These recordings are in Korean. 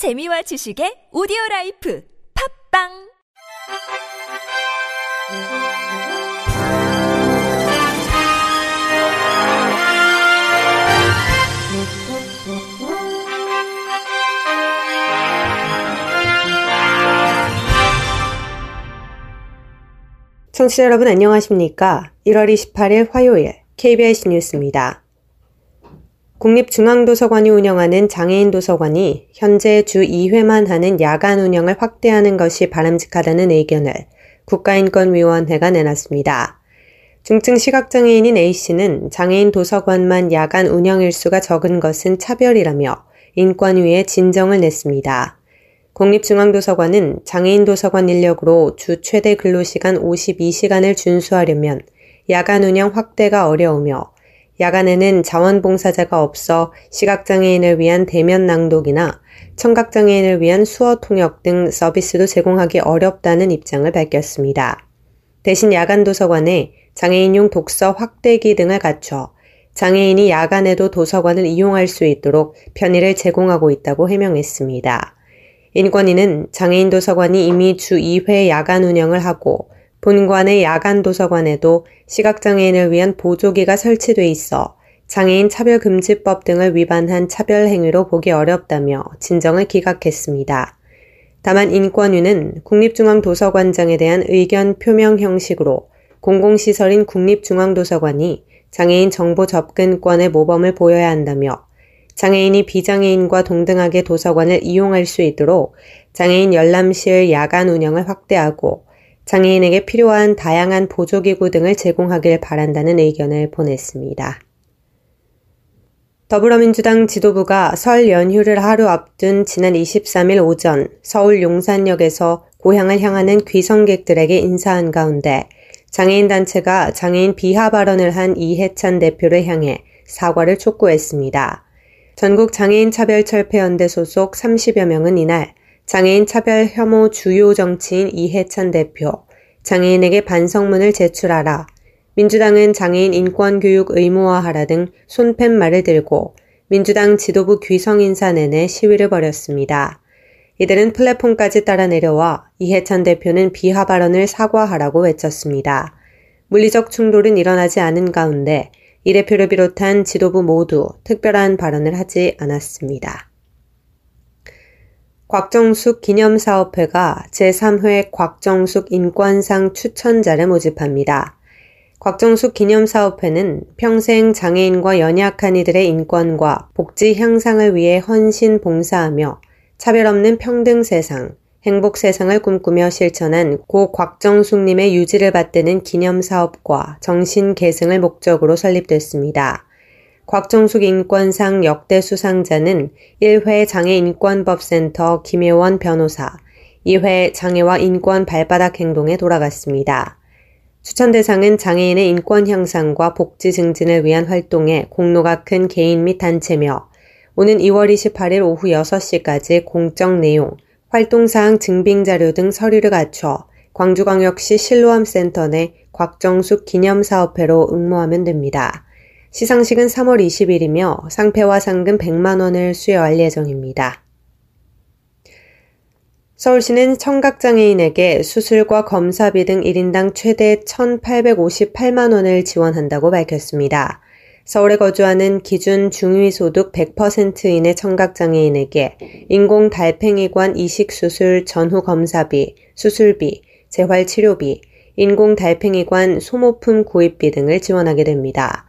재미와 지식의 오디오 라이프 팝빵 청취자 여러분 안녕하십니까? 1월 28일 화요일 KBS 뉴스입니다. 국립중앙도서관이 운영하는 장애인 도서관이 현재 주 2회만 하는 야간 운영을 확대하는 것이 바람직하다는 의견을 국가인권위원회가 내놨습니다. 중증 시각장애인인 A씨는 장애인 도서관만 야간 운영 일수가 적은 것은 차별이라며 인권위에 진정을 냈습니다. 국립중앙도서관은 장애인 도서관 인력으로 주 최대 근로시간 52시간을 준수하려면 야간 운영 확대가 어려우며 야간에는 자원봉사자가 없어 시각장애인을 위한 대면 낭독이나 청각장애인을 위한 수어 통역 등 서비스도 제공하기 어렵다는 입장을 밝혔습니다. 대신 야간 도서관에 장애인용 독서 확대기 등을 갖춰 장애인이 야간에도 도서관을 이용할 수 있도록 편의를 제공하고 있다고 해명했습니다. 인권위는 장애인 도서관이 이미 주 2회 야간 운영을 하고 본관의 야간 도서관에도 시각장애인을 위한 보조기가 설치돼 있어 장애인 차별금지법 등을 위반한 차별 행위로 보기 어렵다며 진정을 기각했습니다. 다만 인권위는 국립중앙도서관장에 대한 의견 표명 형식으로 공공시설인 국립중앙도서관이 장애인 정보 접근권의 모범을 보여야 한다며 장애인이 비장애인과 동등하게 도서관을 이용할 수 있도록 장애인 열람실 야간 운영을 확대하고 장애인에게 필요한 다양한 보조기구 등을 제공하길 바란다는 의견을 보냈습니다. 더불어민주당 지도부가 설 연휴를 하루 앞둔 지난 23일 오전 서울 용산역에서 고향을 향하는 귀성객들에게 인사한 가운데 장애인 단체가 장애인 비하 발언을 한 이해찬 대표를 향해 사과를 촉구했습니다. 전국 장애인 차별 철폐연대 소속 30여 명은 이날 장애인 차별 혐오 주요 정치인 이해찬 대표, 장애인에게 반성문을 제출하라, 민주당은 장애인 인권 교육 의무화하라 등 손팻말을 들고 민주당 지도부 귀성 인사 내내 시위를 벌였습니다. 이들은 플랫폼까지 따라 내려와 이해찬 대표는 비하 발언을 사과하라고 외쳤습니다. 물리적 충돌은 일어나지 않은 가운데 이 대표를 비롯한 지도부 모두 특별한 발언을 하지 않았습니다. 곽정숙 기념사업회가 제3회 곽정숙 인권상 추천자를 모집합니다. 곽정숙 기념사업회는 평생 장애인과 연약한 이들의 인권과 복지 향상을 위해 헌신 봉사하며 차별 없는 평등 세상, 행복 세상을 꿈꾸며 실천한 고 곽정숙님의 유지를 받드는 기념사업과 정신 계승을 목적으로 설립됐습니다. 곽정숙 인권상 역대 수상자는 1회 장애인권법센터 김혜원 변호사, 2회 장애와 인권 발바닥 행동에 돌아갔습니다. 추천 대상은 장애인의 인권 향상과 복지 증진을 위한 활동에 공로가 큰 개인 및 단체며 오는 2월 28일 오후 6시까지 공적 내용, 활동사항 증빙 자료 등 서류를 갖춰 광주광역시 실로암센터 내 곽정숙 기념사업회로 응모하면 됩니다. 시상식은 3월 20일이며 상패와 상금 100만 원을 수여할 예정입니다. 서울시는 청각장애인에게 수술과 검사비 등 1인당 최대 1,858만 원을 지원한다고 밝혔습니다. 서울에 거주하는 기준 중위소득 100%인의 청각장애인에게 인공 달팽이관 이식수술 전후 검사비, 수술비, 재활치료비, 인공 달팽이관 소모품 구입비 등을 지원하게 됩니다.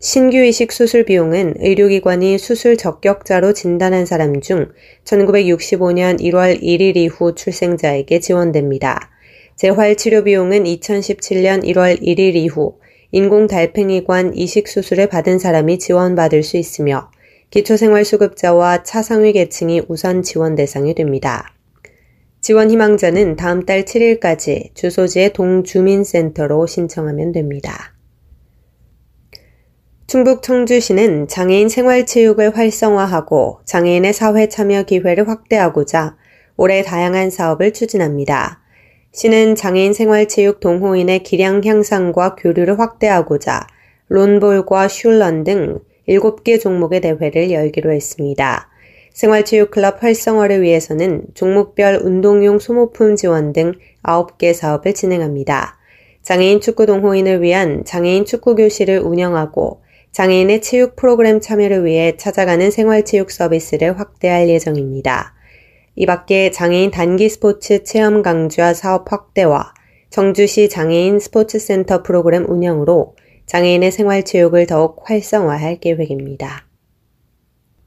신규 이식 수술 비용은 의료기관이 수술 적격자로 진단한 사람 중 1965년 1월 1일 이후 출생자에게 지원됩니다. 재활 치료 비용은 2017년 1월 1일 이후 인공 달팽이관 이식 수술을 받은 사람이 지원받을 수 있으며 기초생활수급자와 차상위 계층이 우선 지원 대상이 됩니다. 지원 희망자는 다음 달 7일까지 주소지의 동주민센터로 신청하면 됩니다. 충북 청주시는 장애인 생활체육을 활성화하고 장애인의 사회 참여 기회를 확대하고자 올해 다양한 사업을 추진합니다. 시는 장애인 생활체육 동호인의 기량 향상과 교류를 확대하고자 론볼과 슐런 등 7개 종목의 대회를 열기로 했습니다. 생활체육 클럽 활성화를 위해서는 종목별 운동용 소모품 지원 등 9개 사업을 진행합니다. 장애인 축구 동호인을 위한 장애인 축구 교실을 운영하고 장애인의 체육 프로그램 참여를 위해 찾아가는 생활체육 서비스를 확대할 예정입니다. 이 밖에 장애인 단기 스포츠 체험 강좌 사업 확대와 청주시 장애인 스포츠센터 프로그램 운영으로 장애인의 생활체육을 더욱 활성화할 계획입니다.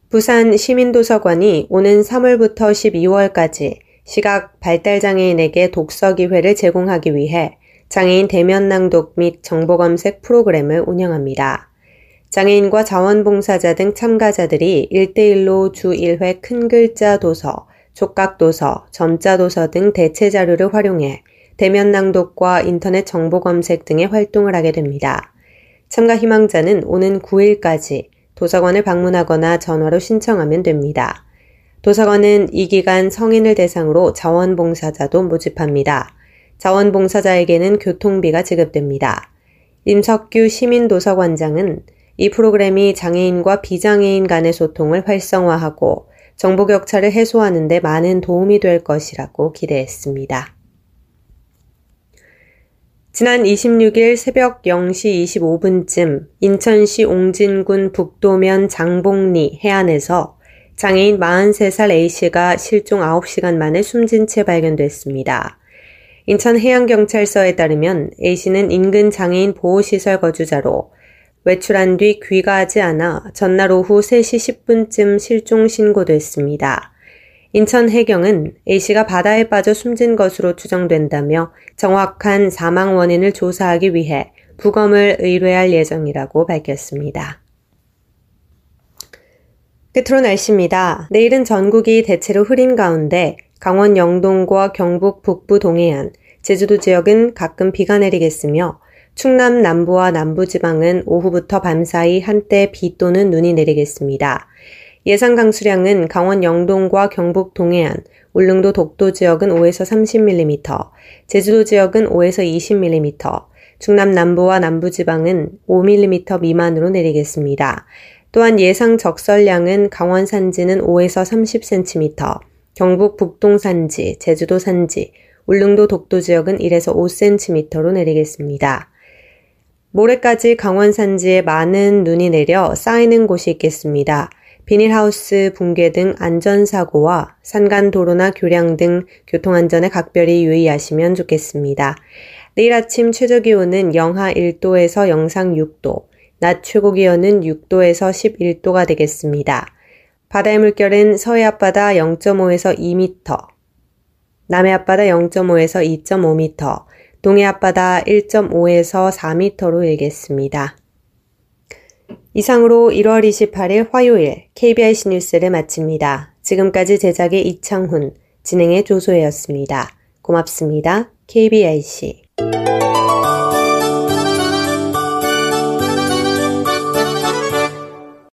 부산 시민도서관이 오는 3월부터 12월까지 시각 발달장애인에게 독서 기회를 제공하기 위해 장애인 대면 낭독 및 정보 검색 프로그램을 운영합니다. 장애인과 자원봉사자 등 참가자들이 1대1로 주 1회 큰 글자 도서, 촉각 도서, 점자 도서 등 대체 자료를 활용해 대면 낭독과 인터넷 정보 검색 등의 활동을 하게 됩니다. 참가 희망자는 오는 9일까지 도서관을 방문하거나 전화로 신청하면 됩니다. 도서관은 이 기간 성인을 대상으로 자원봉사자도 모집합니다. 자원봉사자에게는 교통비가 지급됩니다. 임석규 시민도서관장은 이 프로그램이 장애인과 비장애인 간의 소통을 활성화하고 정보 격차를 해소하는 데 많은 도움이 될 것이라고 기대했습니다. 지난 26일 새벽 0시 25분쯤 인천시 옹진군 북도면 장봉리 해안에서 장애인 43살 A씨가 실종 9시간 만에 숨진 채 발견됐습니다. 인천해양경찰서에 따르면 A씨는 인근 장애인 보호시설 거주자로 외출한 뒤 귀가하지 않아 전날 오후 3시 10분쯤 실종 신고됐습니다. 인천 해경은 A씨가 바다에 빠져 숨진 것으로 추정된다며 정확한 사망 원인을 조사하기 위해 부검을 의뢰할 예정이라고 밝혔습니다. 끝으로 날씨입니다. 내일은 전국이 대체로 흐린 가운데 강원 영동과 경북 북부 동해안, 제주도 지역은 가끔 비가 내리겠으며 충남 남부와 남부지방은 오후부터 밤사이 한때 비 또는 눈이 내리겠습니다. 예상 강수량은 강원 영동과 경북 동해안, 울릉도 독도 지역은 5에서 30mm, 제주도 지역은 5에서 20mm, 충남 남부와 남부지방은 5mm 미만으로 내리겠습니다. 또한 예상 적설량은 강원 산지는 5에서 30cm, 경북 북동 산지, 제주도 산지, 울릉도 독도 지역은 1에서 5cm로 내리겠습니다. 모레까지 강원 산지에 많은 눈이 내려 쌓이는 곳이 있겠습니다. 비닐하우스 붕괴 등 안전사고와 산간도로나 교량 등 교통안전에 각별히 유의하시면 좋겠습니다. 내일 아침 최저기온은 영하 1도에서 영상 6도, 낮 최고기온은 6도에서 11도가 되겠습니다. 바다의 물결은 서해 앞바다 0.5에서 2m, 남해 앞바다 0.5에서 2.5m, 동해 앞바다 1.5에서 4m로 일겠습니다. 이상으로 1월 28일 화요일 KBIC 뉴스를 마칩니다. 지금까지 제작의 이창훈, 진행의 조소혜였습니다. 고맙습니다. KBIC